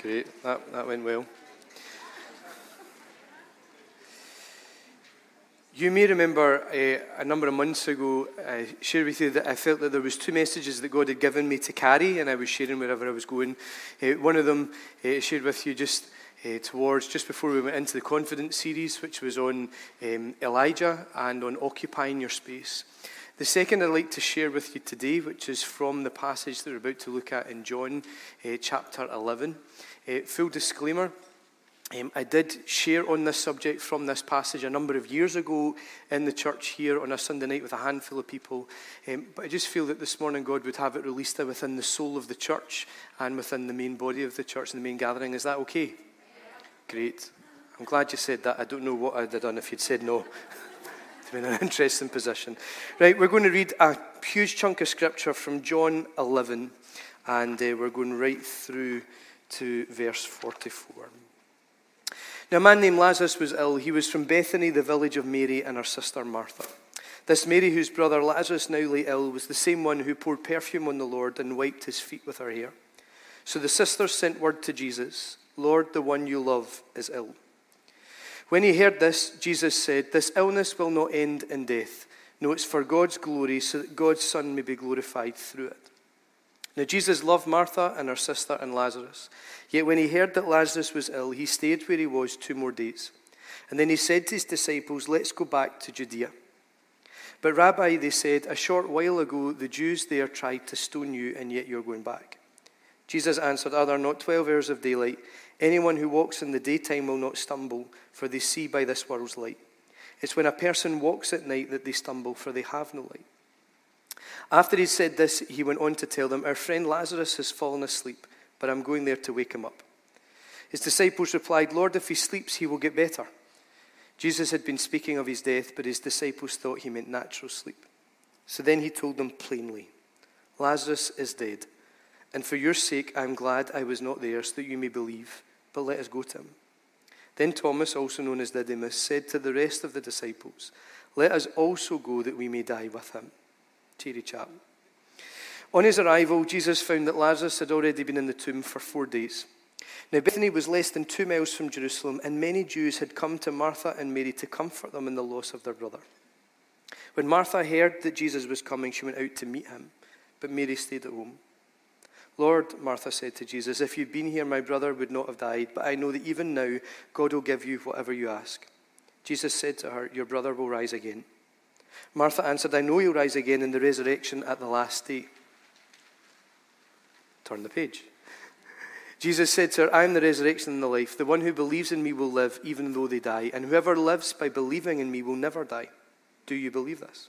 Great, that, that went well. You may remember uh, a number of months ago, I shared with you that I felt that there was two messages that God had given me to carry, and I was sharing wherever I was going. Uh, one of them uh, shared with you just towards just before we went into the confidence series, which was on um, Elijah and on occupying your space. The second I'd like to share with you today, which is from the passage that we're about to look at in John uh, chapter 11. Uh, full disclaimer. Um, I did share on this subject from this passage a number of years ago in the church here on a Sunday night with a handful of people. Um, but I just feel that this morning God would have it released within the soul of the church and within the main body of the church and the main gathering. Is that okay? Great. I'm glad you said that. I don't know what I'd have done if you'd said no. it's been an interesting position. Right, we're going to read a huge chunk of scripture from John 11, and uh, we're going right through to verse 44. Now, a man named Lazarus was ill. He was from Bethany, the village of Mary and her sister Martha. This Mary, whose brother Lazarus now lay ill, was the same one who poured perfume on the Lord and wiped his feet with her hair. So the sisters sent word to Jesus Lord, the one you love is ill. When he heard this, Jesus said, This illness will not end in death. No, it's for God's glory, so that God's Son may be glorified through it. Now, Jesus loved Martha and her sister and Lazarus. Yet when he heard that Lazarus was ill, he stayed where he was two more days. And then he said to his disciples, Let's go back to Judea. But, Rabbi, they said, a short while ago the Jews there tried to stone you, and yet you're going back. Jesus answered, Are there not twelve hours of daylight? Anyone who walks in the daytime will not stumble, for they see by this world's light. It's when a person walks at night that they stumble, for they have no light. After he said this, he went on to tell them, Our friend Lazarus has fallen asleep, but I'm going there to wake him up. His disciples replied, Lord, if he sleeps, he will get better. Jesus had been speaking of his death, but his disciples thought he meant natural sleep. So then he told them plainly, Lazarus is dead, and for your sake I am glad I was not there, so that you may believe, but let us go to him. Then Thomas, also known as Didymus, said to the rest of the disciples, Let us also go that we may die with him cheery chap. On his arrival, Jesus found that Lazarus had already been in the tomb for four days. Now, Bethany was less than two miles from Jerusalem, and many Jews had come to Martha and Mary to comfort them in the loss of their brother. When Martha heard that Jesus was coming, she went out to meet him, but Mary stayed at home. Lord, Martha said to Jesus, if you'd been here, my brother would not have died, but I know that even now God will give you whatever you ask. Jesus said to her, Your brother will rise again. Martha answered, I know you'll rise again in the resurrection at the last day. Turn the page. Jesus said to her, I am the resurrection and the life. The one who believes in me will live even though they die, and whoever lives by believing in me will never die. Do you believe this?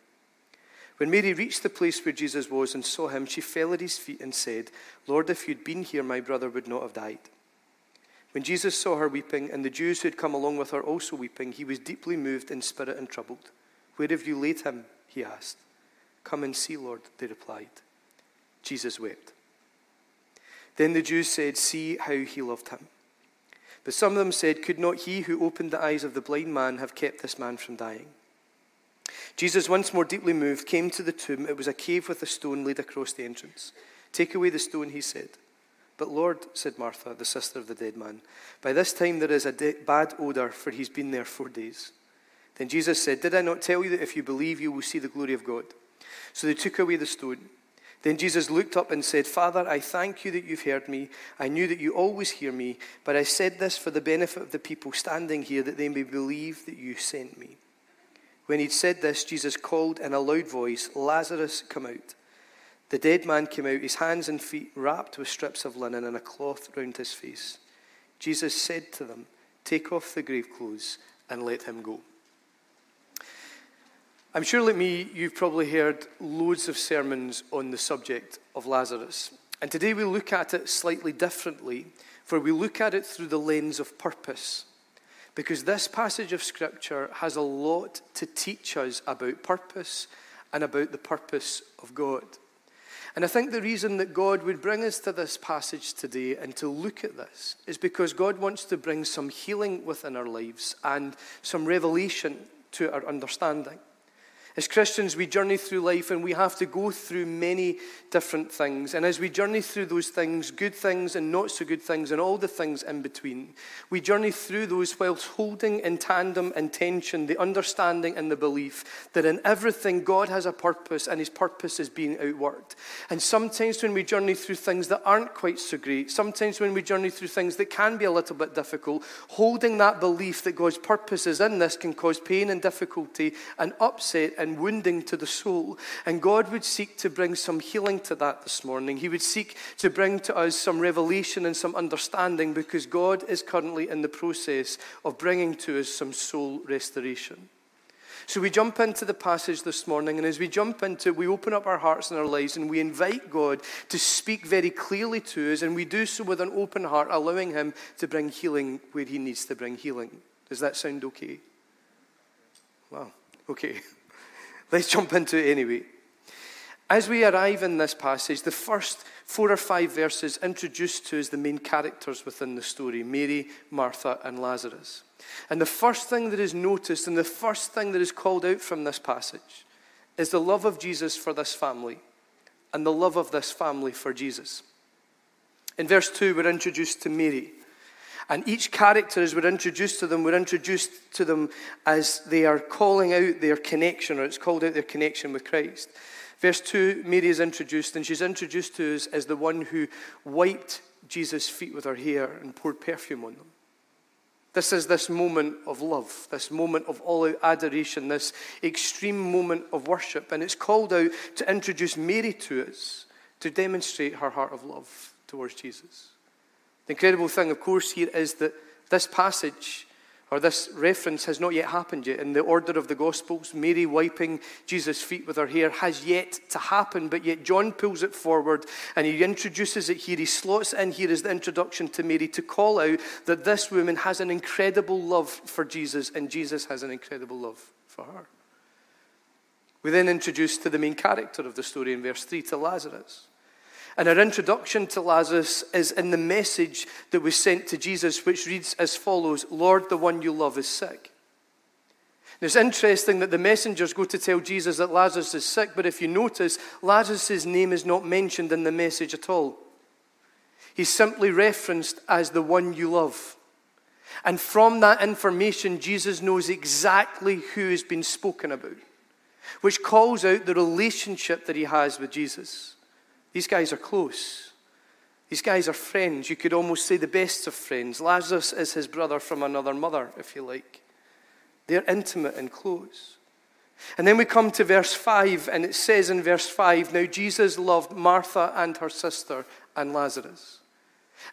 When Mary reached the place where Jesus was and saw him, she fell at his feet and said, Lord, if you'd been here, my brother would not have died. When Jesus saw her weeping, and the Jews who had come along with her also weeping, he was deeply moved in spirit and troubled. Where have you laid him? He asked. Come and see, Lord, they replied. Jesus wept. Then the Jews said, See how he loved him. But some of them said, Could not he who opened the eyes of the blind man have kept this man from dying? Jesus, once more deeply moved, came to the tomb. It was a cave with a stone laid across the entrance. Take away the stone, he said. But Lord, said Martha, the sister of the dead man, by this time there is a de- bad odor, for he's been there four days. Then Jesus said, Did I not tell you that if you believe, you will see the glory of God? So they took away the stone. Then Jesus looked up and said, Father, I thank you that you've heard me. I knew that you always hear me, but I said this for the benefit of the people standing here, that they may believe that you sent me. When he'd said this, Jesus called in a loud voice, Lazarus, come out. The dead man came out, his hands and feet wrapped with strips of linen and a cloth round his face. Jesus said to them, Take off the grave clothes and let him go. I'm sure, like me, you've probably heard loads of sermons on the subject of Lazarus. And today we look at it slightly differently for we look at it through the lens of purpose. Because this passage of Scripture has a lot to teach us about purpose and about the purpose of God. And I think the reason that God would bring us to this passage today and to look at this is because God wants to bring some healing within our lives and some revelation to our understanding. As Christians, we journey through life and we have to go through many different things. And as we journey through those things, good things and not so good things, and all the things in between, we journey through those whilst holding in tandem and tension the understanding and the belief that in everything God has a purpose and his purpose is being outworked. And sometimes when we journey through things that aren't quite so great, sometimes when we journey through things that can be a little bit difficult, holding that belief that God's purpose is in this can cause pain and difficulty and upset and wounding to the soul. And God would seek to bring some healing to that this morning. He would seek to bring to us some revelation and some understanding because God is currently in the process of bringing to us some soul restoration. So we jump into the passage this morning, and as we jump into it, we open up our hearts and our lives and we invite God to speak very clearly to us, and we do so with an open heart, allowing Him to bring healing where He needs to bring healing. Does that sound okay? Well, okay. Let's jump into it anyway. As we arrive in this passage, the first four or five verses introduce to us the main characters within the story Mary, Martha, and Lazarus. And the first thing that is noticed and the first thing that is called out from this passage is the love of Jesus for this family and the love of this family for Jesus. In verse 2, we're introduced to Mary. And each character, as we're introduced to them, we're introduced to them as they are calling out their connection, or it's called out their connection with Christ. Verse 2, Mary is introduced, and she's introduced to us as the one who wiped Jesus' feet with her hair and poured perfume on them. This is this moment of love, this moment of all out adoration, this extreme moment of worship. And it's called out to introduce Mary to us to demonstrate her heart of love towards Jesus. The incredible thing, of course, here is that this passage or this reference has not yet happened yet. In the order of the Gospels, Mary wiping Jesus' feet with her hair has yet to happen, but yet John pulls it forward and he introduces it here. He slots in here as the introduction to Mary to call out that this woman has an incredible love for Jesus and Jesus has an incredible love for her. We then introduce to the main character of the story in verse 3 to Lazarus. And our introduction to Lazarus is in the message that was sent to Jesus, which reads as follows Lord, the one you love is sick. And it's interesting that the messengers go to tell Jesus that Lazarus is sick, but if you notice, Lazarus' name is not mentioned in the message at all. He's simply referenced as the one you love. And from that information, Jesus knows exactly who has been spoken about, which calls out the relationship that he has with Jesus. These guys are close. These guys are friends. You could almost say the best of friends. Lazarus is his brother from another mother, if you like. They're intimate and close. And then we come to verse 5, and it says in verse 5 Now Jesus loved Martha and her sister and Lazarus.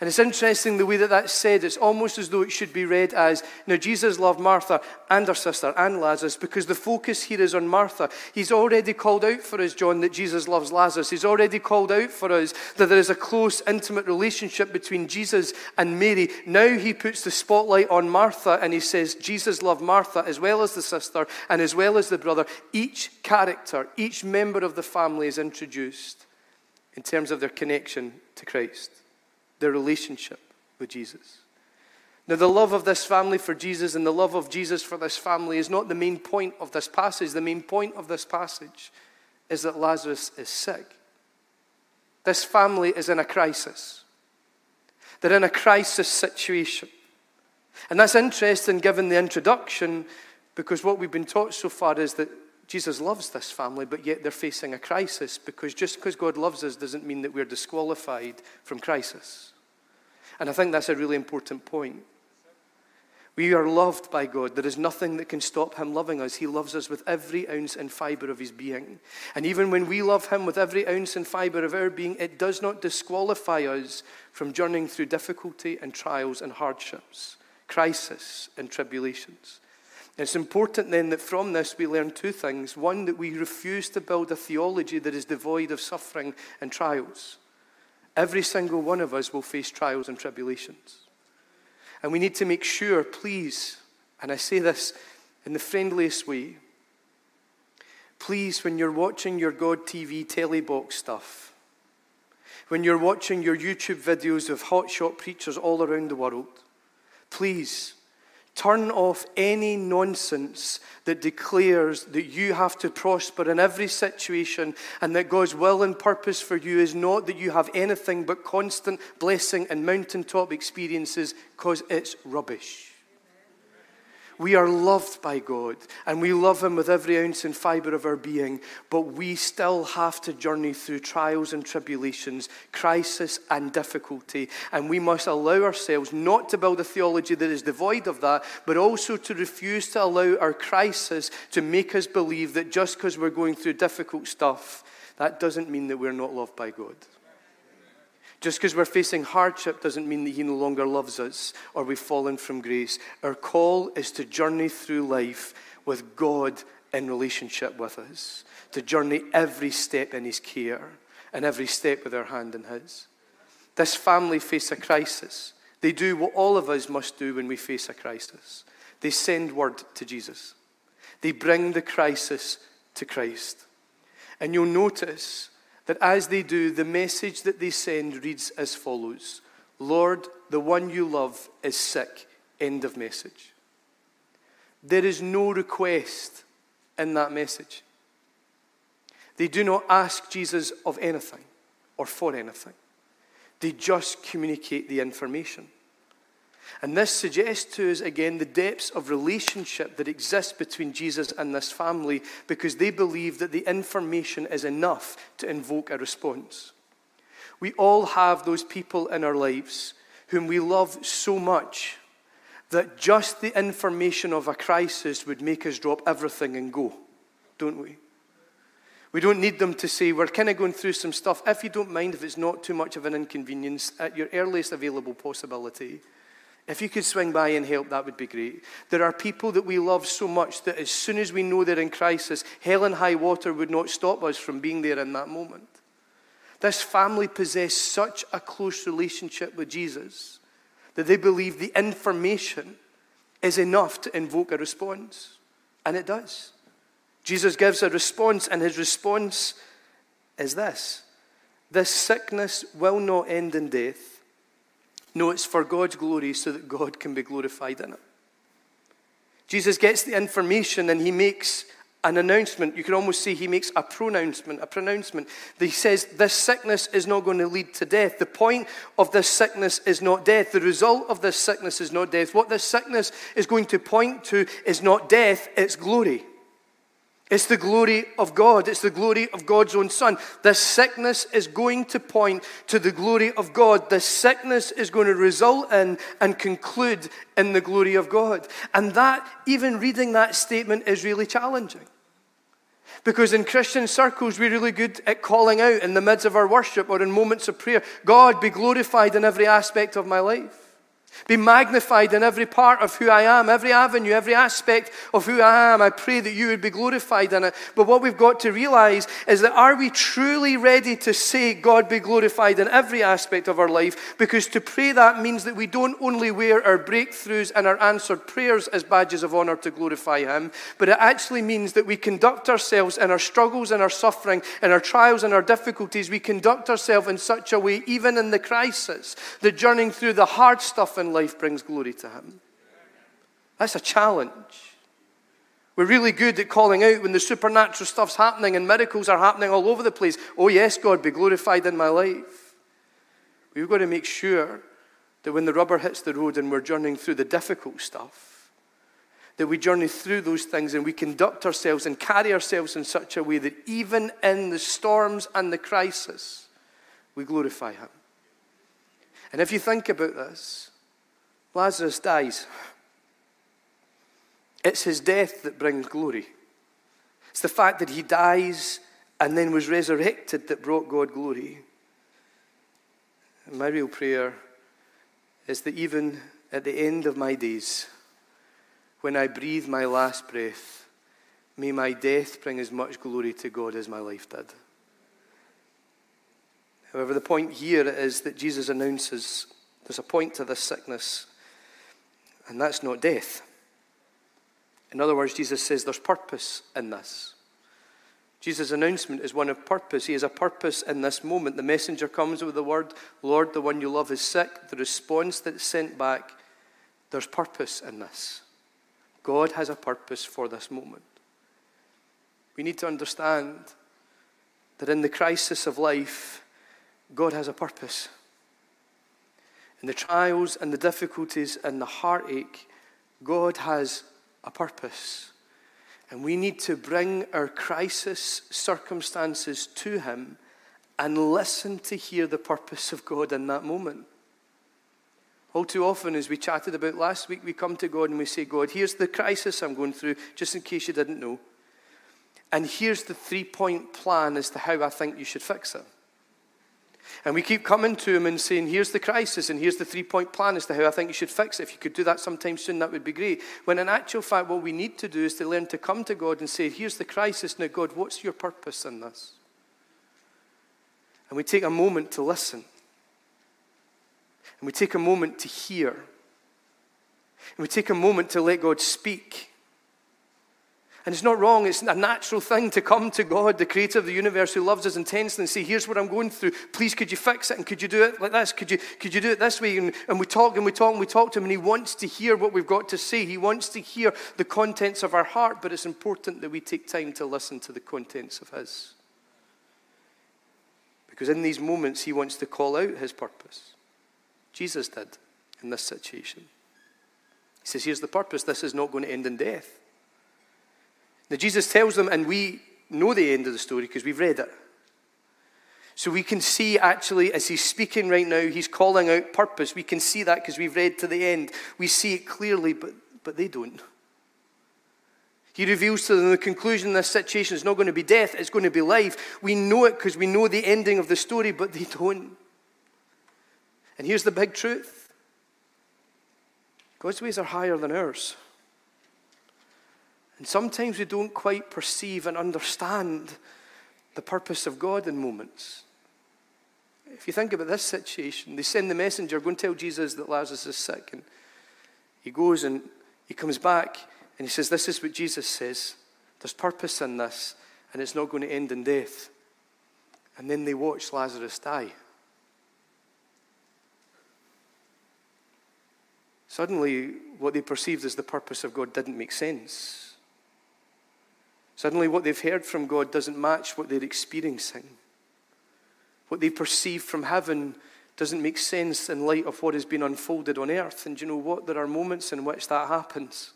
And it's interesting the way that that's said. It's almost as though it should be read as Now Jesus loved Martha and her sister and Lazarus because the focus here is on Martha. He's already called out for us, John, that Jesus loves Lazarus. He's already called out for us that there is a close, intimate relationship between Jesus and Mary. Now he puts the spotlight on Martha and he says, Jesus loved Martha as well as the sister and as well as the brother. Each character, each member of the family is introduced in terms of their connection to Christ their relationship with Jesus. Now, the love of this family for Jesus and the love of Jesus for this family is not the main point of this passage. The main point of this passage is that Lazarus is sick. This family is in a crisis. They're in a crisis situation. And that's interesting given the introduction, because what we've been taught so far is that Jesus loves this family, but yet they're facing a crisis because just because God loves us doesn't mean that we're disqualified from crisis. And I think that's a really important point. We are loved by God. There is nothing that can stop Him loving us. He loves us with every ounce and fiber of His being. And even when we love Him with every ounce and fiber of our being, it does not disqualify us from journeying through difficulty and trials and hardships, crisis and tribulations. It's important then that from this we learn two things. One, that we refuse to build a theology that is devoid of suffering and trials. Every single one of us will face trials and tribulations. And we need to make sure, please, and I say this in the friendliest way, please, when you're watching your God TV telly box stuff, when you're watching your YouTube videos of hotshot preachers all around the world, please Turn off any nonsense that declares that you have to prosper in every situation and that God's will and purpose for you is not that you have anything but constant blessing and mountaintop experiences because it's rubbish. We are loved by God and we love Him with every ounce and fiber of our being, but we still have to journey through trials and tribulations, crisis and difficulty. And we must allow ourselves not to build a theology that is devoid of that, but also to refuse to allow our crisis to make us believe that just because we're going through difficult stuff, that doesn't mean that we're not loved by God. Just because we're facing hardship doesn't mean that He no longer loves us or we've fallen from grace. Our call is to journey through life with God in relationship with us, to journey every step in His care and every step with our hand in His. This family face a crisis. They do what all of us must do when we face a crisis they send word to Jesus, they bring the crisis to Christ. And you'll notice that as they do, the message that they send reads as follows Lord, the one you love is sick. End of message. There is no request in that message. They do not ask Jesus of anything or for anything, they just communicate the information. And this suggests to us again the depths of relationship that exists between Jesus and this family because they believe that the information is enough to invoke a response. We all have those people in our lives whom we love so much that just the information of a crisis would make us drop everything and go, don't we? We don't need them to say, We're kind of going through some stuff. If you don't mind, if it's not too much of an inconvenience, at your earliest available possibility, if you could swing by and help, that would be great. There are people that we love so much that as soon as we know they're in crisis, hell and high water would not stop us from being there in that moment. This family possessed such a close relationship with Jesus that they believe the information is enough to invoke a response. And it does. Jesus gives a response, and his response is this This sickness will not end in death no, it's for God's glory so that God can be glorified in it. Jesus gets the information and he makes an announcement. You can almost say he makes a pronouncement, a pronouncement. He says, This sickness is not going to lead to death. The point of this sickness is not death. The result of this sickness is not death. What this sickness is going to point to is not death, it's glory. It's the glory of God. It's the glory of God's own Son. This sickness is going to point to the glory of God. This sickness is going to result in and conclude in the glory of God. And that, even reading that statement, is really challenging. Because in Christian circles, we're really good at calling out in the midst of our worship or in moments of prayer God, be glorified in every aspect of my life. Be magnified in every part of who I am, every avenue, every aspect of who I am. I pray that you would be glorified in it. But what we've got to realize is that are we truly ready to say, God be glorified in every aspect of our life? Because to pray that means that we don't only wear our breakthroughs and our answered prayers as badges of honor to glorify Him, but it actually means that we conduct ourselves in our struggles and our suffering, in our trials and our difficulties. We conduct ourselves in such a way, even in the crisis, that journeying through the hard stuff in life brings glory to Him. That's a challenge. We're really good at calling out when the supernatural stuff's happening and miracles are happening all over the place. Oh, yes, God, be glorified in my life. We've got to make sure that when the rubber hits the road and we're journeying through the difficult stuff, that we journey through those things and we conduct ourselves and carry ourselves in such a way that even in the storms and the crisis, we glorify Him. And if you think about this, Lazarus dies. It's his death that brings glory. It's the fact that he dies and then was resurrected that brought God glory. And my real prayer is that even at the end of my days, when I breathe my last breath, may my death bring as much glory to God as my life did. However, the point here is that Jesus announces there's a point to this sickness, and that's not death. In other words, Jesus says there's purpose in this. Jesus' announcement is one of purpose. He has a purpose in this moment. The messenger comes with the word, Lord, the one you love is sick. The response that's sent back, there's purpose in this. God has a purpose for this moment. We need to understand that in the crisis of life, God has a purpose. In the trials and the difficulties and the heartache, God has a purpose. And we need to bring our crisis circumstances to Him and listen to hear the purpose of God in that moment. All too often, as we chatted about last week, we come to God and we say, God, here's the crisis I'm going through, just in case you didn't know. And here's the three point plan as to how I think you should fix it. And we keep coming to him and saying, here's the crisis and here's the three point plan as to how I think you should fix it. If you could do that sometime soon, that would be great. When in actual fact, what we need to do is to learn to come to God and say, here's the crisis. Now, God, what's your purpose in this? And we take a moment to listen. And we take a moment to hear. And we take a moment to let God speak. And it's not wrong, it's a natural thing to come to God, the creator of the universe who loves us intensely, and say, Here's what I'm going through. Please, could you fix it? And could you do it like this? Could you, could you do it this way? And, and we talk and we talk and we talk to him, and he wants to hear what we've got to say. He wants to hear the contents of our heart, but it's important that we take time to listen to the contents of his. Because in these moments, he wants to call out his purpose. Jesus did in this situation. He says, Here's the purpose. This is not going to end in death. Now, Jesus tells them, and we know the end of the story because we've read it. So we can see actually, as he's speaking right now, he's calling out purpose. We can see that because we've read to the end. We see it clearly, but, but they don't. He reveals to them the conclusion of this situation is not going to be death, it's going to be life. We know it because we know the ending of the story, but they don't. And here's the big truth God's ways are higher than ours. And sometimes we don't quite perceive and understand the purpose of God in moments. If you think about this situation, they send the messenger, go and tell Jesus that Lazarus is sick. And he goes and he comes back and he says, This is what Jesus says. There's purpose in this, and it's not going to end in death. And then they watch Lazarus die. Suddenly, what they perceived as the purpose of God didn't make sense. Suddenly, what they've heard from God doesn't match what they're experiencing. What they perceive from heaven doesn't make sense in light of what has been unfolded on earth. And you know what? There are moments in which that happens.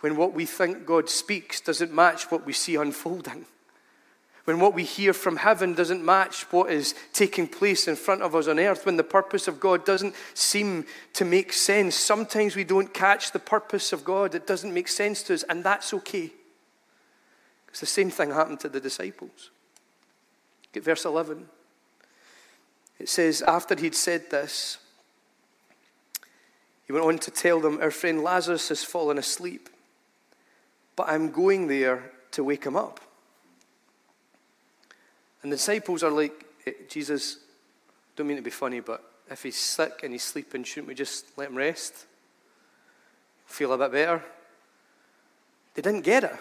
When what we think God speaks doesn't match what we see unfolding. When what we hear from heaven doesn't match what is taking place in front of us on earth. When the purpose of God doesn't seem to make sense. Sometimes we don't catch the purpose of God. It doesn't make sense to us, and that's okay. It's the same thing happened to the disciples. Get verse 11. It says, After he'd said this, he went on to tell them, Our friend Lazarus has fallen asleep, but I'm going there to wake him up. And the disciples are like, eh, Jesus, don't mean to be funny, but if he's sick and he's sleeping, shouldn't we just let him rest? Feel a bit better? They didn't get it.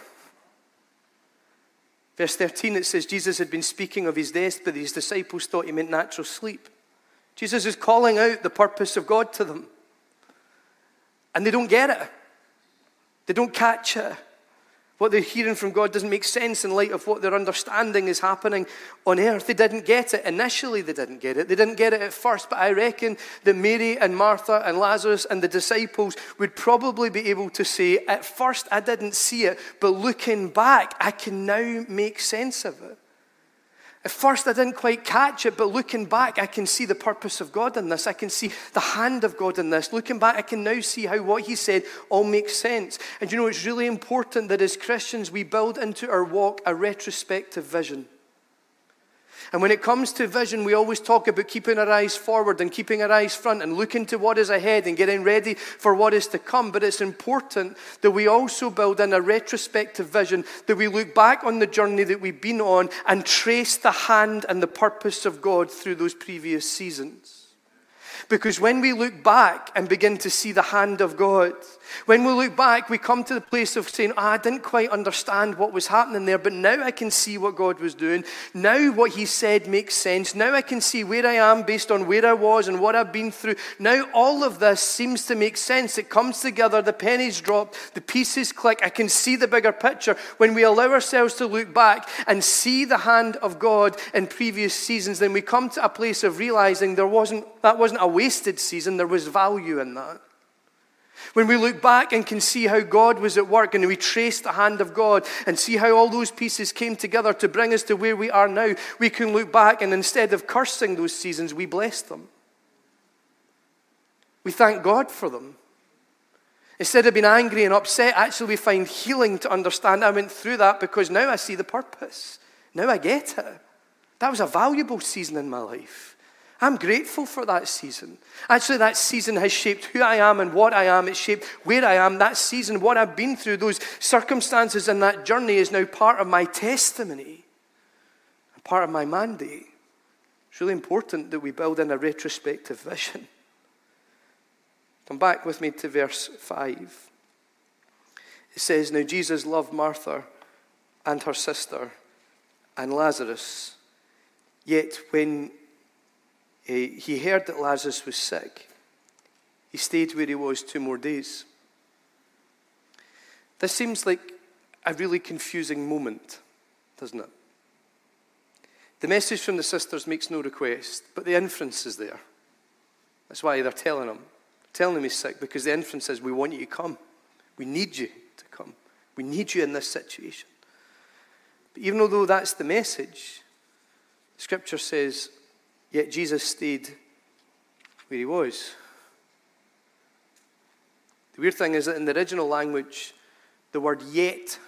Verse 13, it says Jesus had been speaking of his death, but his disciples thought he meant natural sleep. Jesus is calling out the purpose of God to them. And they don't get it, they don't catch it. What they're hearing from God doesn't make sense in light of what their understanding is happening on earth. They didn't get it. Initially, they didn't get it. They didn't get it at first, but I reckon that Mary and Martha and Lazarus and the disciples would probably be able to say, At first, I didn't see it, but looking back, I can now make sense of it. At first, I didn't quite catch it, but looking back, I can see the purpose of God in this. I can see the hand of God in this. Looking back, I can now see how what He said all makes sense. And you know, it's really important that as Christians, we build into our walk a retrospective vision. And when it comes to vision, we always talk about keeping our eyes forward and keeping our eyes front and looking to what is ahead and getting ready for what is to come. But it's important that we also build in a retrospective vision, that we look back on the journey that we've been on and trace the hand and the purpose of God through those previous seasons. Because when we look back and begin to see the hand of God, when we look back, we come to the place of saying, oh, I didn't quite understand what was happening there, but now I can see what God was doing. Now what He said makes sense. Now I can see where I am based on where I was and what I've been through. Now all of this seems to make sense. It comes together, the pennies drop, the pieces click. I can see the bigger picture. When we allow ourselves to look back and see the hand of God in previous seasons, then we come to a place of realizing there wasn't, that wasn't a wasted season, there was value in that. When we look back and can see how God was at work and we trace the hand of God and see how all those pieces came together to bring us to where we are now, we can look back and instead of cursing those seasons, we bless them. We thank God for them. Instead of being angry and upset, actually, we find healing to understand I went through that because now I see the purpose. Now I get it. That was a valuable season in my life. I'm grateful for that season. Actually, that season has shaped who I am and what I am. It's shaped where I am. That season, what I've been through, those circumstances and that journey is now part of my testimony and part of my mandate. It's really important that we build in a retrospective vision. Come back with me to verse 5. It says, Now Jesus loved Martha and her sister and Lazarus. Yet when he heard that Lazarus was sick. He stayed where he was two more days. This seems like a really confusing moment, doesn't it? The message from the sisters makes no request, but the inference is there. That's why they're telling him, telling him he's sick, because the inference is, we want you to come. We need you to come. We need you in this situation. But even though that's the message, Scripture says Yet Jesus stayed where he was. The weird thing is that in the original language, the word yet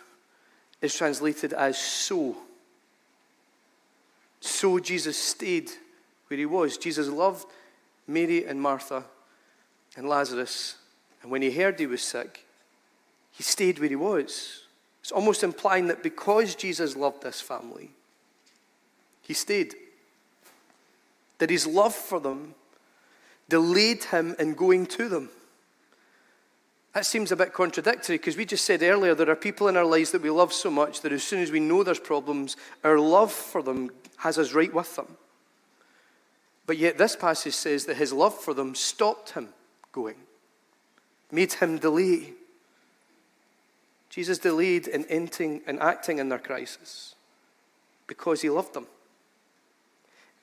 is translated as so. So Jesus stayed where he was. Jesus loved Mary and Martha and Lazarus. And when he heard he was sick, he stayed where he was. It's almost implying that because Jesus loved this family, he stayed that his love for them delayed him in going to them. That seems a bit contradictory because we just said earlier there are people in our lives that we love so much that as soon as we know there's problems, our love for them has us right with them. But yet, this passage says that his love for them stopped him going, made him delay. Jesus delayed in acting in their crisis because he loved them.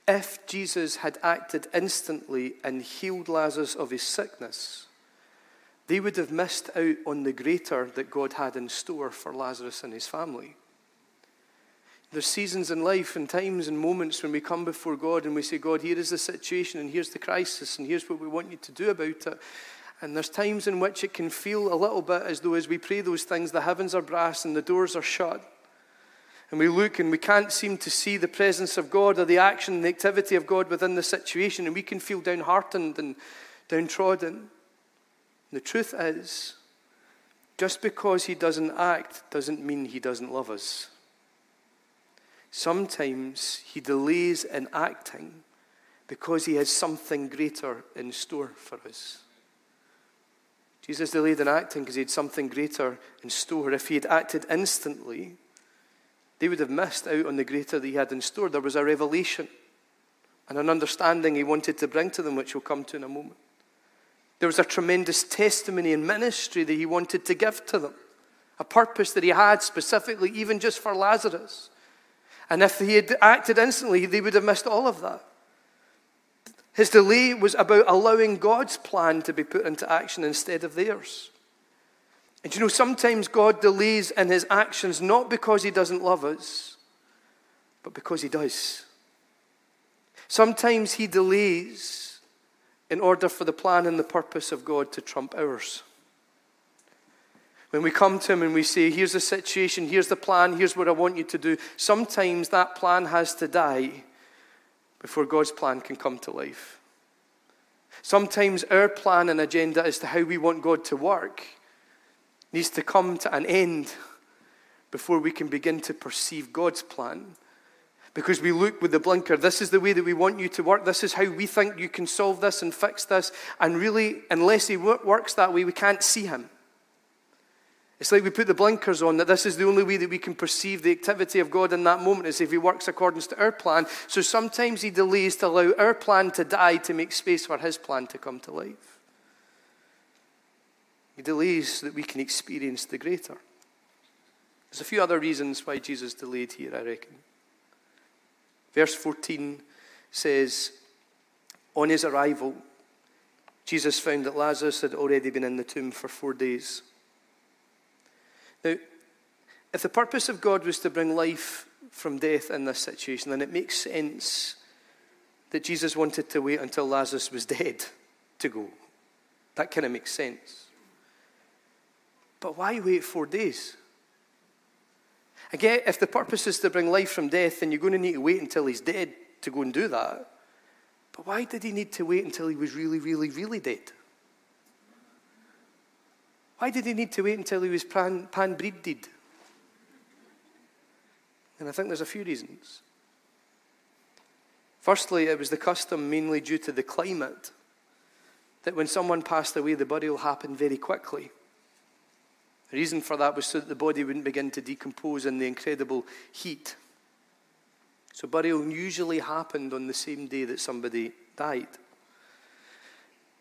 If Jesus had acted instantly and healed Lazarus of his sickness, they would have missed out on the greater that God had in store for Lazarus and his family. There's seasons in life and times and moments when we come before God and we say, God, here is the situation and here's the crisis and here's what we want you to do about it. And there's times in which it can feel a little bit as though as we pray those things, the heavens are brass and the doors are shut and we look and we can't seem to see the presence of God or the action and the activity of God within the situation, and we can feel downhearted and downtrodden. The truth is, just because He doesn't act doesn't mean He doesn't love us. Sometimes He delays in acting because He has something greater in store for us. Jesus delayed in acting because He had something greater in store. If He had acted instantly, they would have missed out on the greater that he had in store. There was a revelation and an understanding he wanted to bring to them, which we'll come to in a moment. There was a tremendous testimony and ministry that he wanted to give to them, a purpose that he had specifically, even just for Lazarus. And if he had acted instantly, they would have missed all of that. His delay was about allowing God's plan to be put into action instead of theirs. And you know, sometimes God delays in his actions not because he doesn't love us, but because he does. Sometimes he delays in order for the plan and the purpose of God to trump ours. When we come to him and we say, Here's the situation, here's the plan, here's what I want you to do, sometimes that plan has to die before God's plan can come to life. Sometimes our plan and agenda as to how we want God to work needs to come to an end before we can begin to perceive God's plan. Because we look with the blinker, this is the way that we want you to work, this is how we think you can solve this and fix this. And really, unless He works that way, we can't see Him. It's like we put the blinkers on that this is the only way that we can perceive the activity of God in that moment is if He works according to our plan. So sometimes He delays to allow our plan to die to make space for His plan to come to life. He delays so that we can experience the greater. There's a few other reasons why Jesus delayed here, I reckon. Verse 14 says, On his arrival, Jesus found that Lazarus had already been in the tomb for four days. Now, if the purpose of God was to bring life from death in this situation, then it makes sense that Jesus wanted to wait until Lazarus was dead to go. That kind of makes sense. But why wait four days? Again, if the purpose is to bring life from death, then you're going to need to wait until he's dead to go and do that. But why did he need to wait until he was really, really, really dead? Why did he need to wait until he was pan, pan dead? And I think there's a few reasons. Firstly, it was the custom mainly due to the climate that when someone passed away, the burial happened very quickly. The reason for that was so that the body wouldn't begin to decompose in the incredible heat. So, burial usually happened on the same day that somebody died.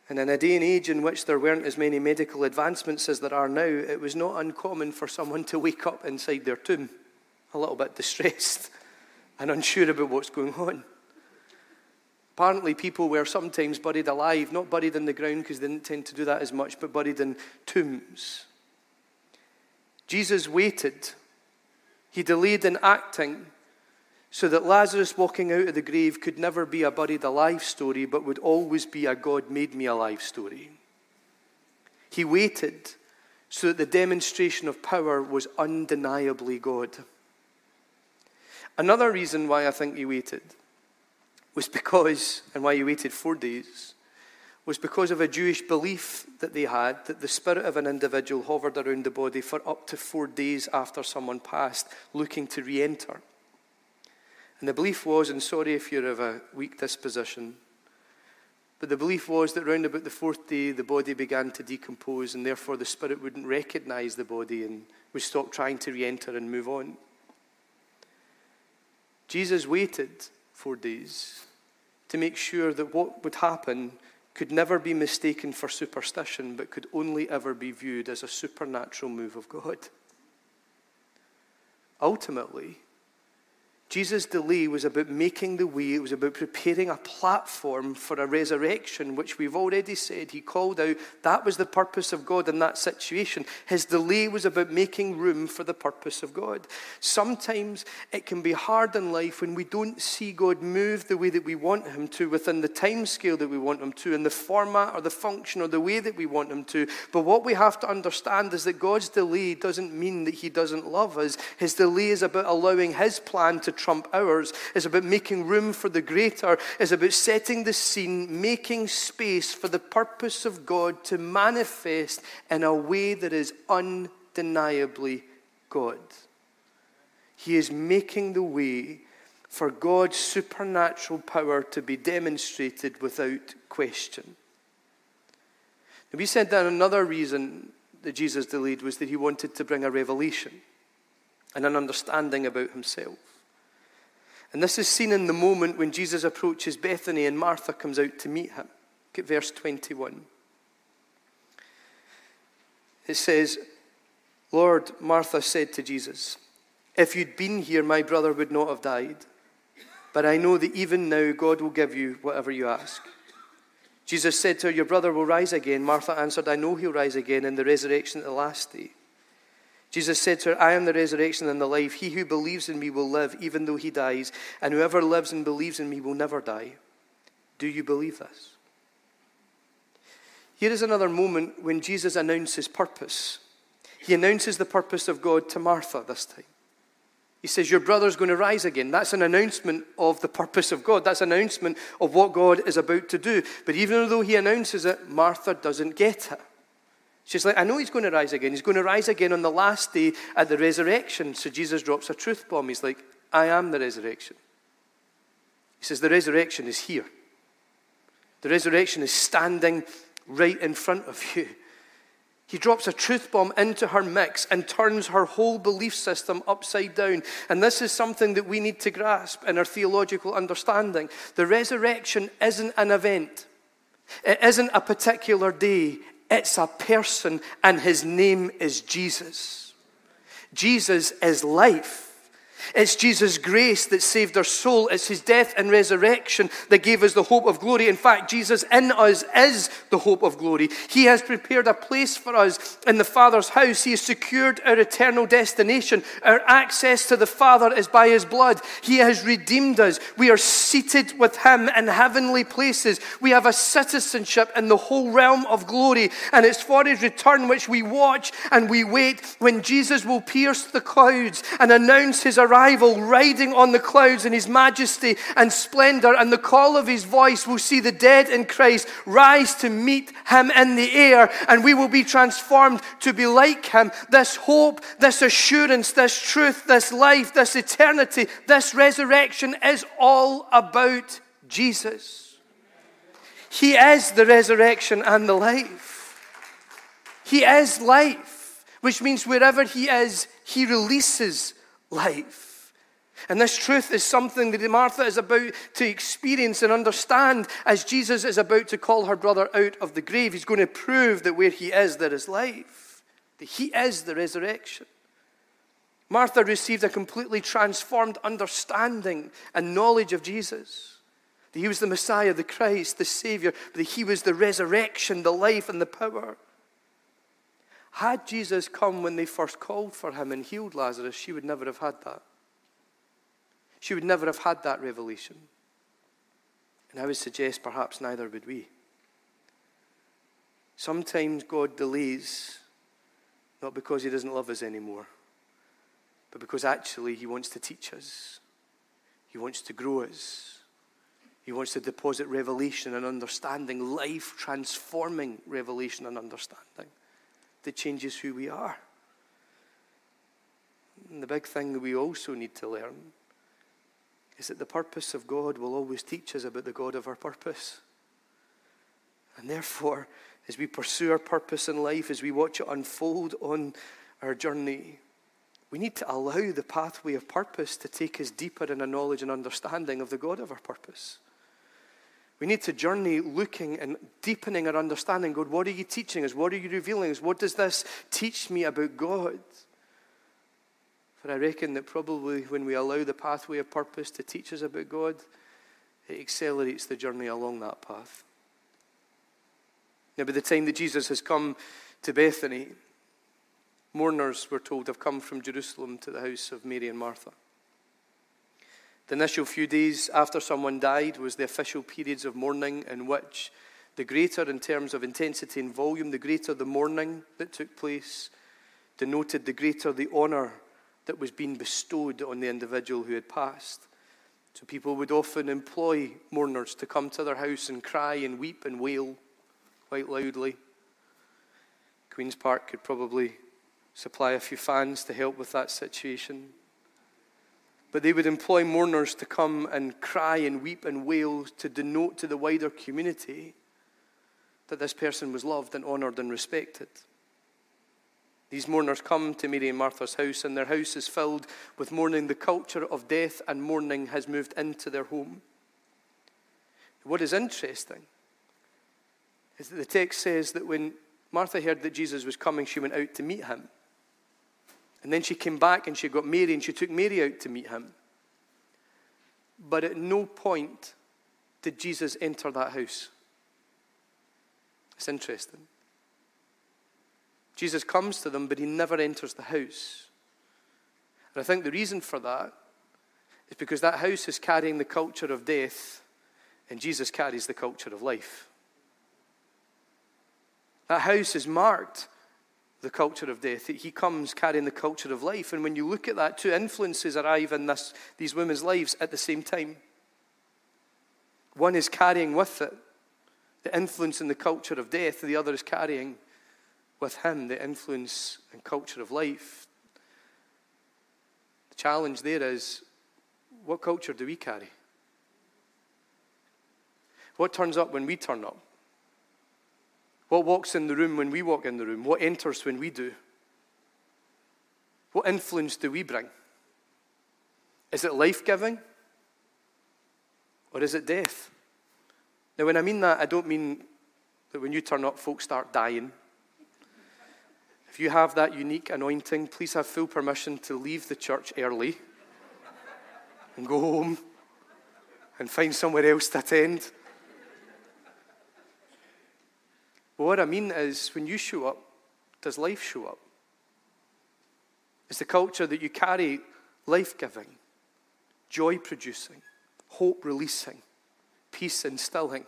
And in a day and age in which there weren't as many medical advancements as there are now, it was not uncommon for someone to wake up inside their tomb, a little bit distressed and unsure about what's going on. Apparently, people were sometimes buried alive, not buried in the ground because they didn't tend to do that as much, but buried in tombs. Jesus waited. He delayed in acting so that Lazarus walking out of the grave could never be a buried alive story, but would always be a God made me alive story. He waited so that the demonstration of power was undeniably God. Another reason why I think he waited was because, and why he waited four days, was because of a Jewish belief that they had that the spirit of an individual hovered around the body for up to four days after someone passed, looking to re enter. And the belief was, and sorry if you're of a weak disposition, but the belief was that round about the fourth day, the body began to decompose, and therefore the spirit wouldn't recognize the body and would stop trying to re enter and move on. Jesus waited four days to make sure that what would happen could never be mistaken for superstition, but could only ever be viewed as a supernatural move of God. Ultimately, Jesus' delay was about making the way, it was about preparing a platform for a resurrection, which we've already said he called out. That was the purpose of God in that situation. His delay was about making room for the purpose of God. Sometimes it can be hard in life when we don't see God move the way that we want him to, within the time scale that we want him to, in the format or the function or the way that we want him to. But what we have to understand is that God's delay doesn't mean that he doesn't love us. His delay is about allowing his plan to trump ours. is about making room for the greater. is about setting the scene, making space for the purpose of God to manifest in a way that is undeniably God. He is making the way for God's supernatural power to be demonstrated without question. We said that another reason that Jesus delayed was that he wanted to bring a revelation and an understanding about himself. And this is seen in the moment when Jesus approaches Bethany and Martha comes out to meet him. Look at verse 21. It says, Lord, Martha said to Jesus, If you'd been here, my brother would not have died. But I know that even now God will give you whatever you ask. Jesus said to her, Your brother will rise again. Martha answered, I know he'll rise again in the resurrection at the last day. Jesus said to her, I am the resurrection and the life. He who believes in me will live even though he dies, and whoever lives and believes in me will never die. Do you believe this? Here is another moment when Jesus announces purpose. He announces the purpose of God to Martha this time. He says, Your brother's going to rise again. That's an announcement of the purpose of God. That's an announcement of what God is about to do. But even though he announces it, Martha doesn't get it. She's like, I know he's going to rise again. He's going to rise again on the last day at the resurrection. So Jesus drops a truth bomb. He's like, I am the resurrection. He says, The resurrection is here. The resurrection is standing right in front of you. He drops a truth bomb into her mix and turns her whole belief system upside down. And this is something that we need to grasp in our theological understanding. The resurrection isn't an event, it isn't a particular day, it's a person, and his name is Jesus. Jesus is life. It's Jesus' grace that saved our soul. It's his death and resurrection that gave us the hope of glory. In fact, Jesus in us is the hope of glory. He has prepared a place for us in the Father's house. He has secured our eternal destination. Our access to the Father is by his blood. He has redeemed us. We are seated with him in heavenly places. We have a citizenship in the whole realm of glory. And it's for his return which we watch and we wait when Jesus will pierce the clouds and announce his arrival arrival, riding on the clouds in his majesty and splendor, and the call of his voice will see the dead in Christ rise to meet him in the air, and we will be transformed to be like him. This hope, this assurance, this truth, this life, this eternity, this resurrection is all about Jesus. He is the resurrection and the life. He is life, which means wherever He is, He releases life. And this truth is something that Martha is about to experience and understand as Jesus is about to call her brother out of the grave. He's going to prove that where he is, there is life, that he is the resurrection. Martha received a completely transformed understanding and knowledge of Jesus. That he was the Messiah, the Christ, the Savior, that he was the resurrection, the life, and the power. Had Jesus come when they first called for him and healed Lazarus, she would never have had that. She would never have had that revelation. And I would suggest perhaps neither would we. Sometimes God delays, not because He doesn't love us anymore, but because actually He wants to teach us, He wants to grow us. He wants to deposit revelation and understanding, life transforming revelation and understanding that changes who we are. And the big thing that we also need to learn is that the purpose of God will always teach us about the God of our purpose. And therefore, as we pursue our purpose in life, as we watch it unfold on our journey, we need to allow the pathway of purpose to take us deeper in a knowledge and understanding of the God of our purpose. We need to journey looking and deepening our understanding. God, what are you teaching us? What are you revealing us? What does this teach me about God? For I reckon that probably when we allow the pathway of purpose to teach us about God, it accelerates the journey along that path. Now, by the time that Jesus has come to Bethany, mourners, were told, have come from Jerusalem to the house of Mary and Martha. The initial few days after someone died was the official periods of mourning in which the greater in terms of intensity and volume, the greater the mourning that took place, denoted the greater the honour that was being bestowed on the individual who had passed. So people would often employ mourners to come to their house and cry and weep and wail quite loudly. Queen's Park could probably supply a few fans to help with that situation. But they would employ mourners to come and cry and weep and wail to denote to the wider community that this person was loved and honoured and respected. These mourners come to Mary and Martha's house, and their house is filled with mourning. The culture of death and mourning has moved into their home. What is interesting is that the text says that when Martha heard that Jesus was coming, she went out to meet him. And then she came back and she got Mary and she took Mary out to meet him. But at no point did Jesus enter that house. It's interesting. Jesus comes to them, but he never enters the house. And I think the reason for that is because that house is carrying the culture of death, and Jesus carries the culture of life. That house is marked the culture of death. He comes carrying the culture of life. And when you look at that, two influences arrive in this, these women's lives at the same time. One is carrying with it the influence in the culture of death, the other is carrying with him the influence and culture of life. The challenge there is what culture do we carry? What turns up when we turn up? What walks in the room when we walk in the room? What enters when we do? What influence do we bring? Is it life giving? Or is it death? Now, when I mean that, I don't mean that when you turn up, folks start dying. If you have that unique anointing, please have full permission to leave the church early and go home and find somewhere else to attend. But what I mean is, when you show up, does life show up? Is the culture that you carry life giving, joy producing, hope releasing, peace instilling?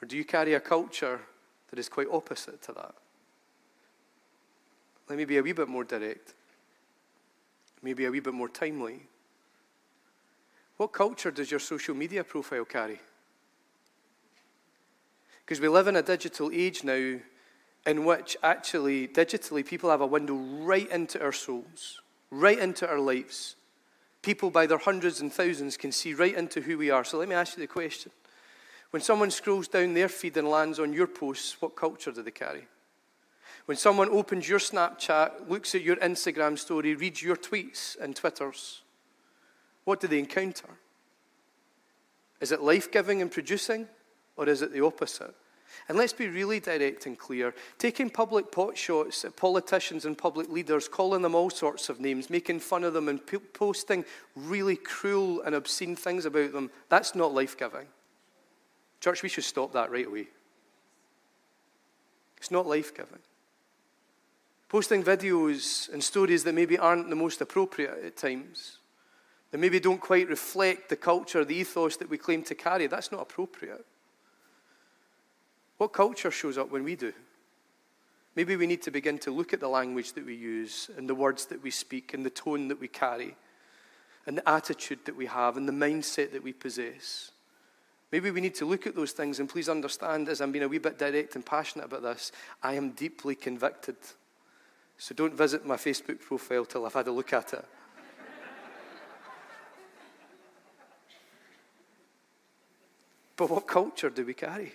Or do you carry a culture that is quite opposite to that? Let me be a wee bit more direct, maybe a wee bit more timely. What culture does your social media profile carry? Because we live in a digital age now in which actually, digitally, people have a window right into our souls, right into our lives. People by their hundreds and thousands can see right into who we are. So let me ask you the question. When someone scrolls down their feed and lands on your posts, what culture do they carry? When someone opens your Snapchat, looks at your Instagram story, reads your tweets and Twitters, what do they encounter? Is it life giving and producing? Or is it the opposite? And let's be really direct and clear. Taking public pot shots at politicians and public leaders, calling them all sorts of names, making fun of them, and posting really cruel and obscene things about them, that's not life giving. Church, we should stop that right away. It's not life giving. Posting videos and stories that maybe aren't the most appropriate at times, that maybe don't quite reflect the culture, the ethos that we claim to carry, that's not appropriate. What culture shows up when we do? Maybe we need to begin to look at the language that we use and the words that we speak and the tone that we carry and the attitude that we have and the mindset that we possess. Maybe we need to look at those things and please understand, as I'm being a wee bit direct and passionate about this, I am deeply convicted. So don't visit my Facebook profile till I've had a look at it. but what culture do we carry?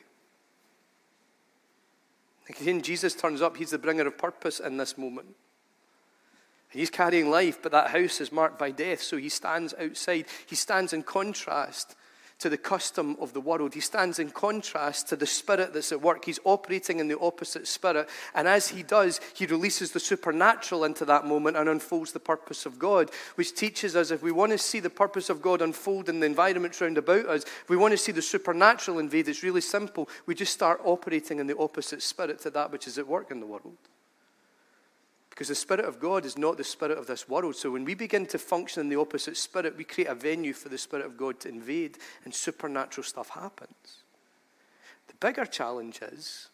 Again, Jesus turns up, he's the bringer of purpose in this moment. He's carrying life, but that house is marked by death, so he stands outside. He stands in contrast to the custom of the world. He stands in contrast to the spirit that's at work. He's operating in the opposite spirit. And as he does, he releases the supernatural into that moment and unfolds the purpose of God, which teaches us if we want to see the purpose of God unfold in the environment round about us, if we want to see the supernatural invade, it's really simple. We just start operating in the opposite spirit to that which is at work in the world. Because the Spirit of God is not the Spirit of this world. So when we begin to function in the opposite Spirit, we create a venue for the Spirit of God to invade, and supernatural stuff happens. The bigger challenge is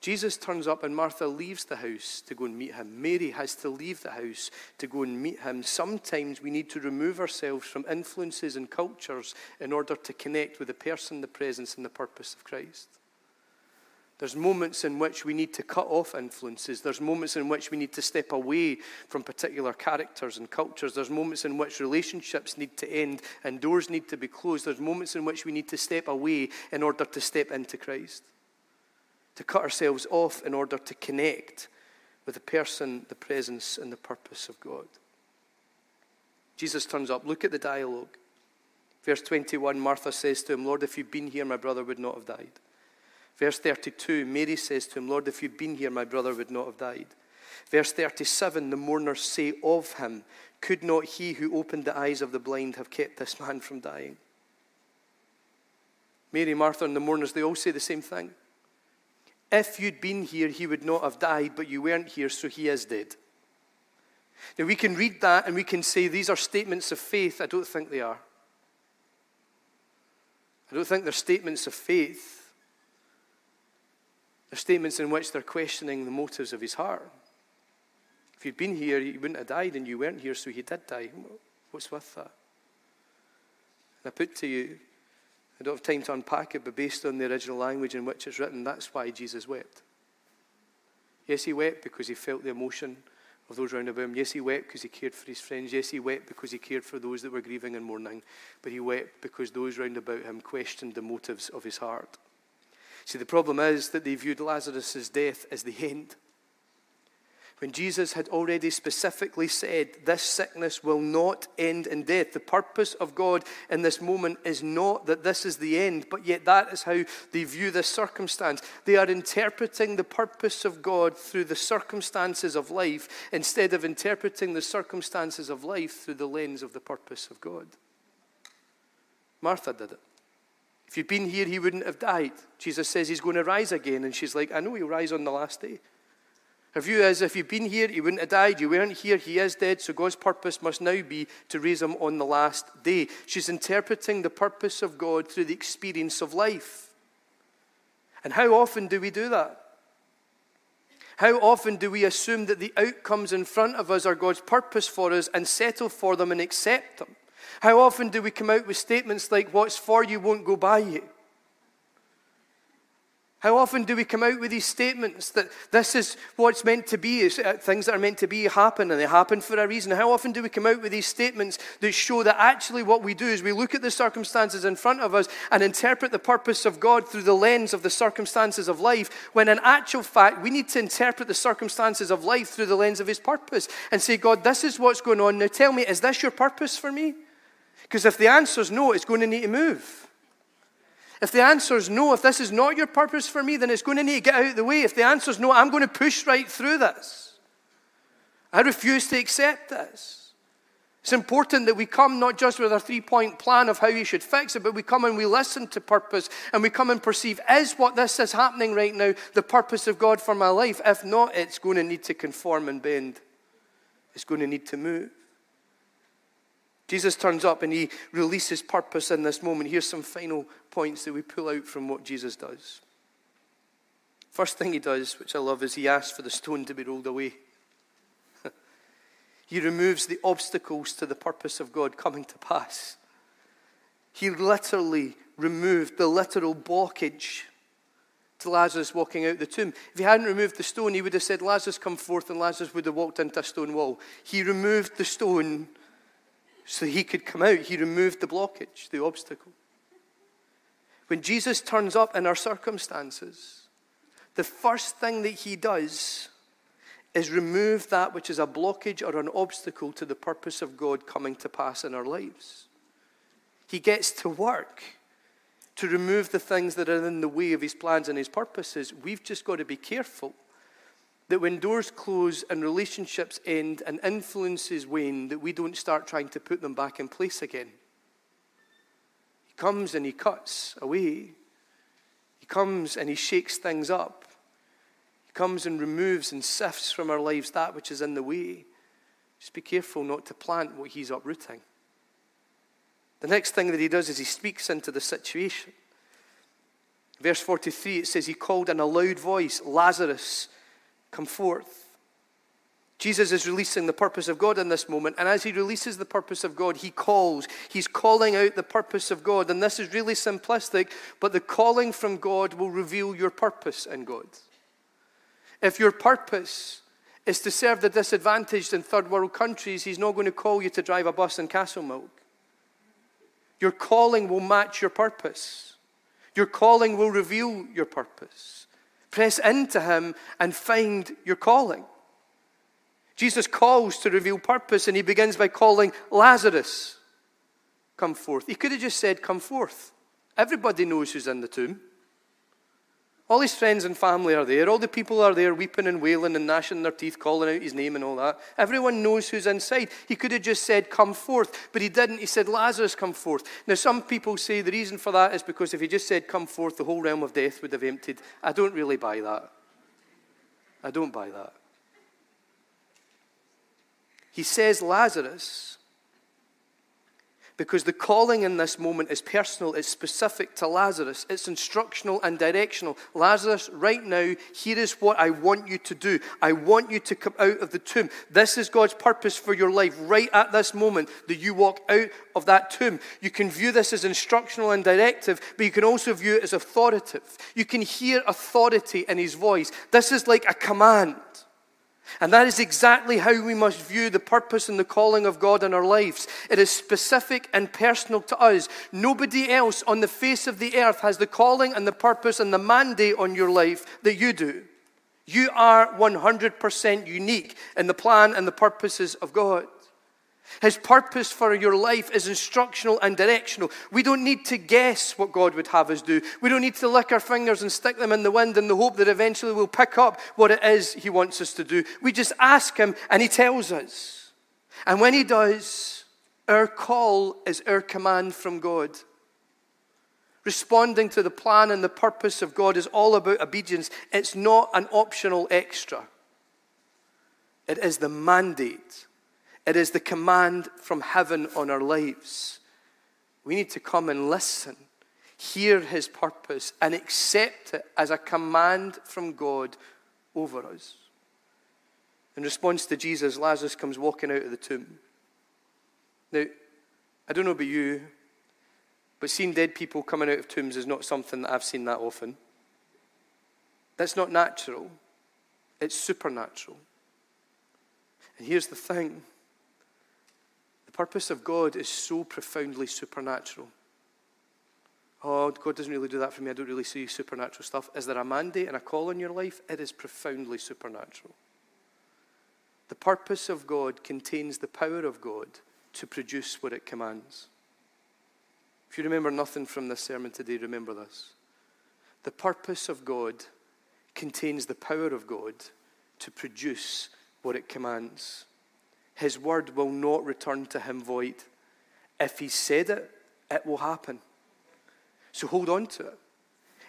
Jesus turns up, and Martha leaves the house to go and meet him. Mary has to leave the house to go and meet him. Sometimes we need to remove ourselves from influences and cultures in order to connect with the person, the presence, and the purpose of Christ. There's moments in which we need to cut off influences. There's moments in which we need to step away from particular characters and cultures. There's moments in which relationships need to end and doors need to be closed. There's moments in which we need to step away in order to step into Christ, to cut ourselves off in order to connect with the person, the presence, and the purpose of God. Jesus turns up. Look at the dialogue. Verse 21 Martha says to him, Lord, if you'd been here, my brother would not have died. Verse 32, Mary says to him, Lord, if you'd been here, my brother would not have died. Verse 37, the mourners say of him, Could not he who opened the eyes of the blind have kept this man from dying? Mary, Martha, and the mourners, they all say the same thing. If you'd been here, he would not have died, but you weren't here, so he is dead. Now, we can read that and we can say these are statements of faith. I don't think they are. I don't think they're statements of faith. They're statements in which they're questioning the motives of his heart. If you'd been here, you wouldn't have died, and you weren't here, so he did die. What's with that? And I put to you, I don't have time to unpack it, but based on the original language in which it's written, that's why Jesus wept. Yes, he wept because he felt the emotion of those round about him. Yes, he wept because he cared for his friends. Yes, he wept because he cared for those that were grieving and mourning. But he wept because those round about him questioned the motives of his heart. See, the problem is that they viewed Lazarus' death as the end when Jesus had already specifically said, This sickness will not end in death. The purpose of God in this moment is not that this is the end, but yet that is how they view this circumstance. They are interpreting the purpose of God through the circumstances of life instead of interpreting the circumstances of life through the lens of the purpose of God. Martha did it. If you'd been here, he wouldn't have died. Jesus says he's going to rise again, and she's like, I know he'll rise on the last day. Her view is if you'd been here, he wouldn't have died. You weren't here, he is dead. So God's purpose must now be to raise him on the last day. She's interpreting the purpose of God through the experience of life. And how often do we do that? How often do we assume that the outcomes in front of us are God's purpose for us and settle for them and accept them? How often do we come out with statements like, What's for you won't go by you? How often do we come out with these statements that this is what's meant to be, uh, things that are meant to be happen and they happen for a reason? How often do we come out with these statements that show that actually what we do is we look at the circumstances in front of us and interpret the purpose of God through the lens of the circumstances of life, when in actual fact we need to interpret the circumstances of life through the lens of His purpose and say, God, this is what's going on. Now tell me, is this your purpose for me? Because if the answer is no, it's going to need to move. If the answer is no, if this is not your purpose for me, then it's going to need to get out of the way. If the answer is no, I'm going to push right through this. I refuse to accept this. It's important that we come not just with a three point plan of how you should fix it, but we come and we listen to purpose and we come and perceive is what this is happening right now the purpose of God for my life? If not, it's going to need to conform and bend, it's going to need to move. Jesus turns up and he releases purpose in this moment. Here's some final points that we pull out from what Jesus does. First thing he does, which I love, is he asks for the stone to be rolled away. he removes the obstacles to the purpose of God coming to pass. He literally removed the literal blockage to Lazarus walking out the tomb. If he hadn't removed the stone, he would have said, Lazarus, come forth, and Lazarus would have walked into a stone wall. He removed the stone so he could come out. He removed the blockage, the obstacle. When Jesus turns up in our circumstances, the first thing that he does is remove that which is a blockage or an obstacle to the purpose of God coming to pass in our lives. He gets to work to remove the things that are in the way of his plans and his purposes. We've just got to be careful that when doors close and relationships end and influences wane, that we don't start trying to put them back in place again. He comes and he cuts away. He comes and he shakes things up. He comes and removes and sifts from our lives that which is in the way. Just be careful not to plant what he's uprooting. The next thing that he does is he speaks into the situation. Verse 43, it says, He called in a loud voice, Lazarus, come forth. Jesus is releasing the purpose of God in this moment. And as he releases the purpose of God, he calls. He's calling out the purpose of God. And this is really simplistic, but the calling from God will reveal your purpose in God. If your purpose is to serve the disadvantaged in third world countries, he's not going to call you to drive a bus in Castlemilk. Your calling will match your purpose. Your calling will reveal your purpose. Press into Him and find your calling. Jesus calls to reveal purpose, and He begins by calling Lazarus, Come forth. He could have just said, Come forth. Everybody knows who's in the tomb. All his friends and family are there. All the people are there weeping and wailing and gnashing their teeth, calling out his name and all that. Everyone knows who's inside. He could have just said, Come forth, but he didn't. He said, Lazarus, come forth. Now, some people say the reason for that is because if he just said, Come forth, the whole realm of death would have emptied. I don't really buy that. I don't buy that. He says, Lazarus, Because the calling in this moment is personal, it's specific to Lazarus, it's instructional and directional. Lazarus, right now, here is what I want you to do. I want you to come out of the tomb. This is God's purpose for your life right at this moment that you walk out of that tomb. You can view this as instructional and directive, but you can also view it as authoritative. You can hear authority in his voice. This is like a command. And that is exactly how we must view the purpose and the calling of God in our lives. It is specific and personal to us. Nobody else on the face of the earth has the calling and the purpose and the mandate on your life that you do. You are 100% unique in the plan and the purposes of God. His purpose for your life is instructional and directional. We don't need to guess what God would have us do. We don't need to lick our fingers and stick them in the wind in the hope that eventually we'll pick up what it is He wants us to do. We just ask Him and He tells us. And when He does, our call is our command from God. Responding to the plan and the purpose of God is all about obedience. It's not an optional extra, it is the mandate it is the command from heaven on our lives. We need to come and listen, hear his purpose, and accept it as a command from God over us. In response to Jesus, Lazarus comes walking out of the tomb. Now, I don't know about you, but seeing dead people coming out of tombs is not something that I've seen that often. That's not natural, it's supernatural. And here's the thing purpose of God is so profoundly supernatural. Oh, God doesn't really do that for me. I don't really see supernatural stuff. Is there a mandate and a call in your life? It is profoundly supernatural. The purpose of God contains the power of God to produce what it commands. If you remember nothing from this sermon today, remember this. The purpose of God contains the power of God to produce what it commands. His word will not return to him void. If he said it, it will happen. So hold on to it.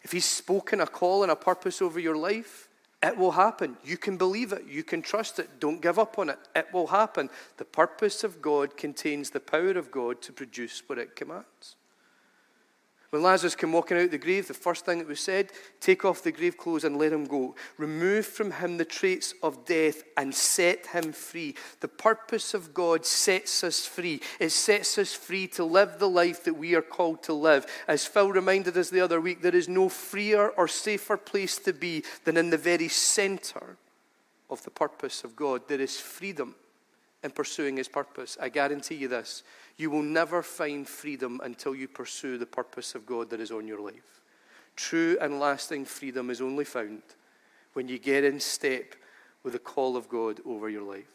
If he's spoken a call and a purpose over your life, it will happen. You can believe it. You can trust it. Don't give up on it. It will happen. The purpose of God contains the power of God to produce what it commands. When Lazarus came walking out of the grave, the first thing that was said, take off the grave clothes and let him go. Remove from him the traits of death and set him free. The purpose of God sets us free. It sets us free to live the life that we are called to live. As Phil reminded us the other week, there is no freer or safer place to be than in the very center of the purpose of God. There is freedom in pursuing his purpose. I guarantee you this you will never find freedom until you pursue the purpose of God that is on your life. True and lasting freedom is only found when you get in step with the call of God over your life.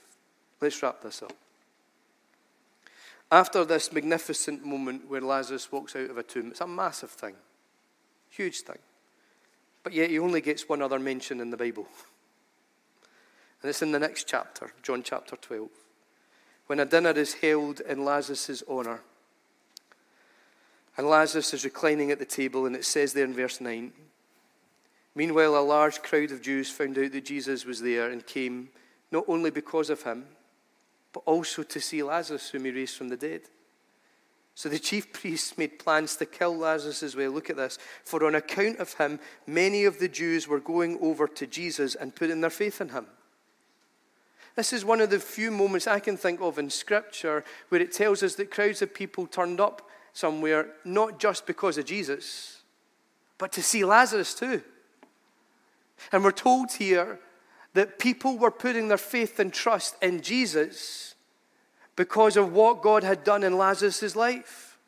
Let's wrap this up. After this magnificent moment where Lazarus walks out of a tomb, it's a massive thing, huge thing. But yet he only gets one other mention in the Bible. And it's in the next chapter, John chapter 12 when a dinner is held in Lazarus' honor. And Lazarus is reclining at the table, and it says there in verse 9 Meanwhile, a large crowd of Jews found out that Jesus was there and came not only because of him, but also to see Lazarus, whom he raised from the dead. So the chief priests made plans to kill Lazarus as well. Look at this. For on account of him, many of the Jews were going over to Jesus and putting their faith in him. This is one of the few moments I can think of in Scripture where it tells us that crowds of people turned up somewhere not just because of Jesus, but to see Lazarus too. And we're told here that people were putting their faith and trust in Jesus because of what God had done in Lazarus' life.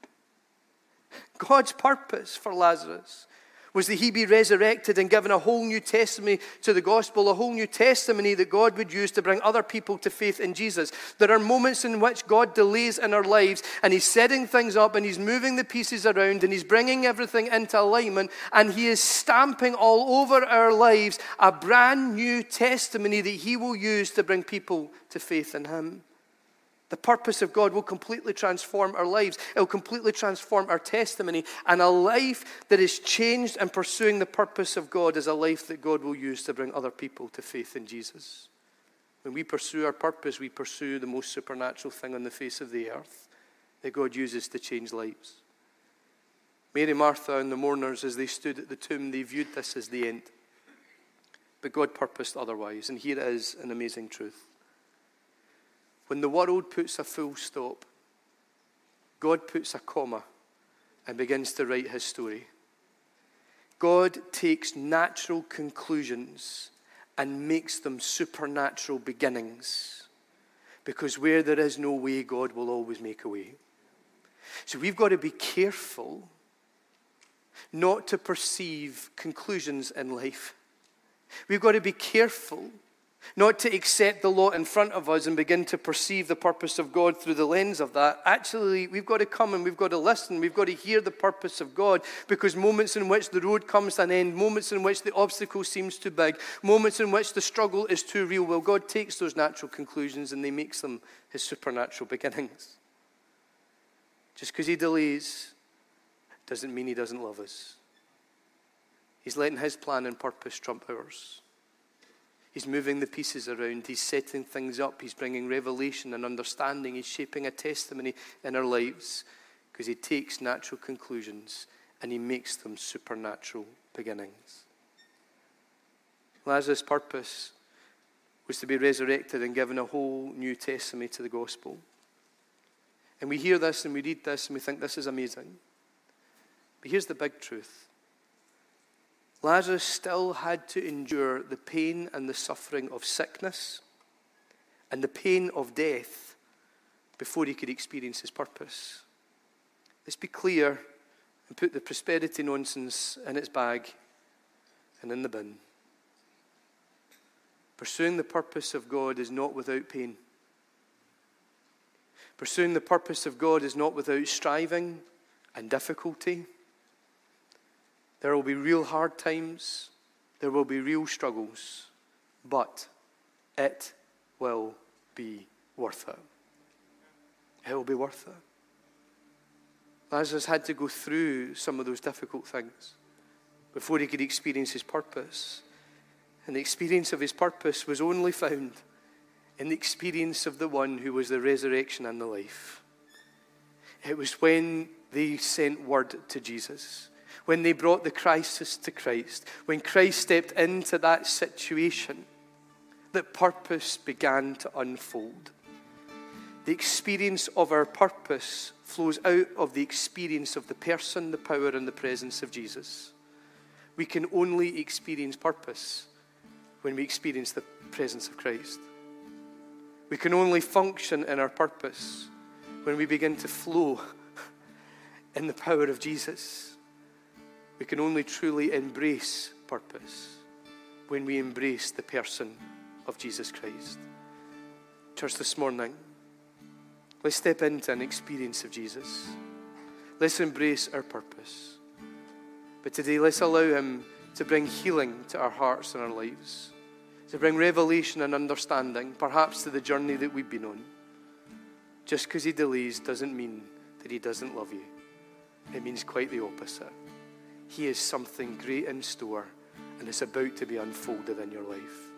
God's purpose for Lazarus was that he be resurrected and given a whole new testimony to the gospel, a whole new testimony that God would use to bring other people to faith in Jesus. There are moments in which God delays in our lives and he's setting things up and he's moving the pieces around and he's bringing everything into alignment and he is stamping all over our lives a brand new testimony that he will use to bring people to faith in him. The purpose of God will completely transform our lives. It will completely transform our testimony. And a life that is changed and pursuing the purpose of God is a life that God will use to bring other people to faith in Jesus. When we pursue our purpose, we pursue the most supernatural thing on the face of the earth, that God uses to change lives. Mary, Martha, and the mourners, as they stood at the tomb, they viewed this as the end. But God purposed otherwise, and here is an amazing truth. When the world puts a full stop, God puts a comma and begins to write his story. God takes natural conclusions and makes them supernatural beginnings. Because where there is no way, God will always make a way. So we've got to be careful not to perceive conclusions in life. We've got to be careful not to accept the lot in front of us and begin to perceive the purpose of God through the lens of that. Actually, we've got to come and we've got to listen. We've got to hear the purpose of God because moments in which the road comes to an end, moments in which the obstacle seems too big, moments in which the struggle is too real, well, God takes those natural conclusions and He makes them His supernatural beginnings. Just because He delays doesn't mean He doesn't love us. He's letting His plan and purpose trump ours. He's moving the pieces around. He's setting things up. He's bringing revelation and understanding. He's shaping a testimony in our lives because he takes natural conclusions and he makes them supernatural beginnings. Lazarus' purpose was to be resurrected and given a whole new testimony to the gospel. And we hear this and we read this and we think this is amazing. But here's the big truth Lazarus still had to endure the pain and the suffering of sickness and the pain of death before he could experience his purpose. Let's be clear and put the prosperity nonsense in its bag and in the bin. Pursuing the purpose of God is not without pain. Pursuing the purpose of God is not without striving and difficulty. There will be real hard times, there will be real struggles, but it will be worth it. It will be worth it. Lazarus had to go through some of those difficult things before he could experience his purpose. And the experience of his purpose was only found in the experience of the one who was the resurrection and the life. It was when they sent word to Jesus when they brought the crisis to Christ, when Christ stepped into that situation, that purpose began to unfold. The experience of our purpose flows out of the experience of the person, the power, and the presence of Jesus. We can only experience purpose when we experience the presence of Christ. We can only function in our purpose when we begin to flow in the power of Jesus. We can only truly embrace purpose when we embrace the person of Jesus Christ. Church, this morning, let's step into an experience of Jesus. Let's embrace our purpose. But today, let's allow Him to bring healing to our hearts and our lives, to bring revelation and understanding, perhaps to the journey that we've been on. Just because He delays doesn't mean that He doesn't love you, it means quite the opposite. He has something great in store and it's about to be unfolded in your life.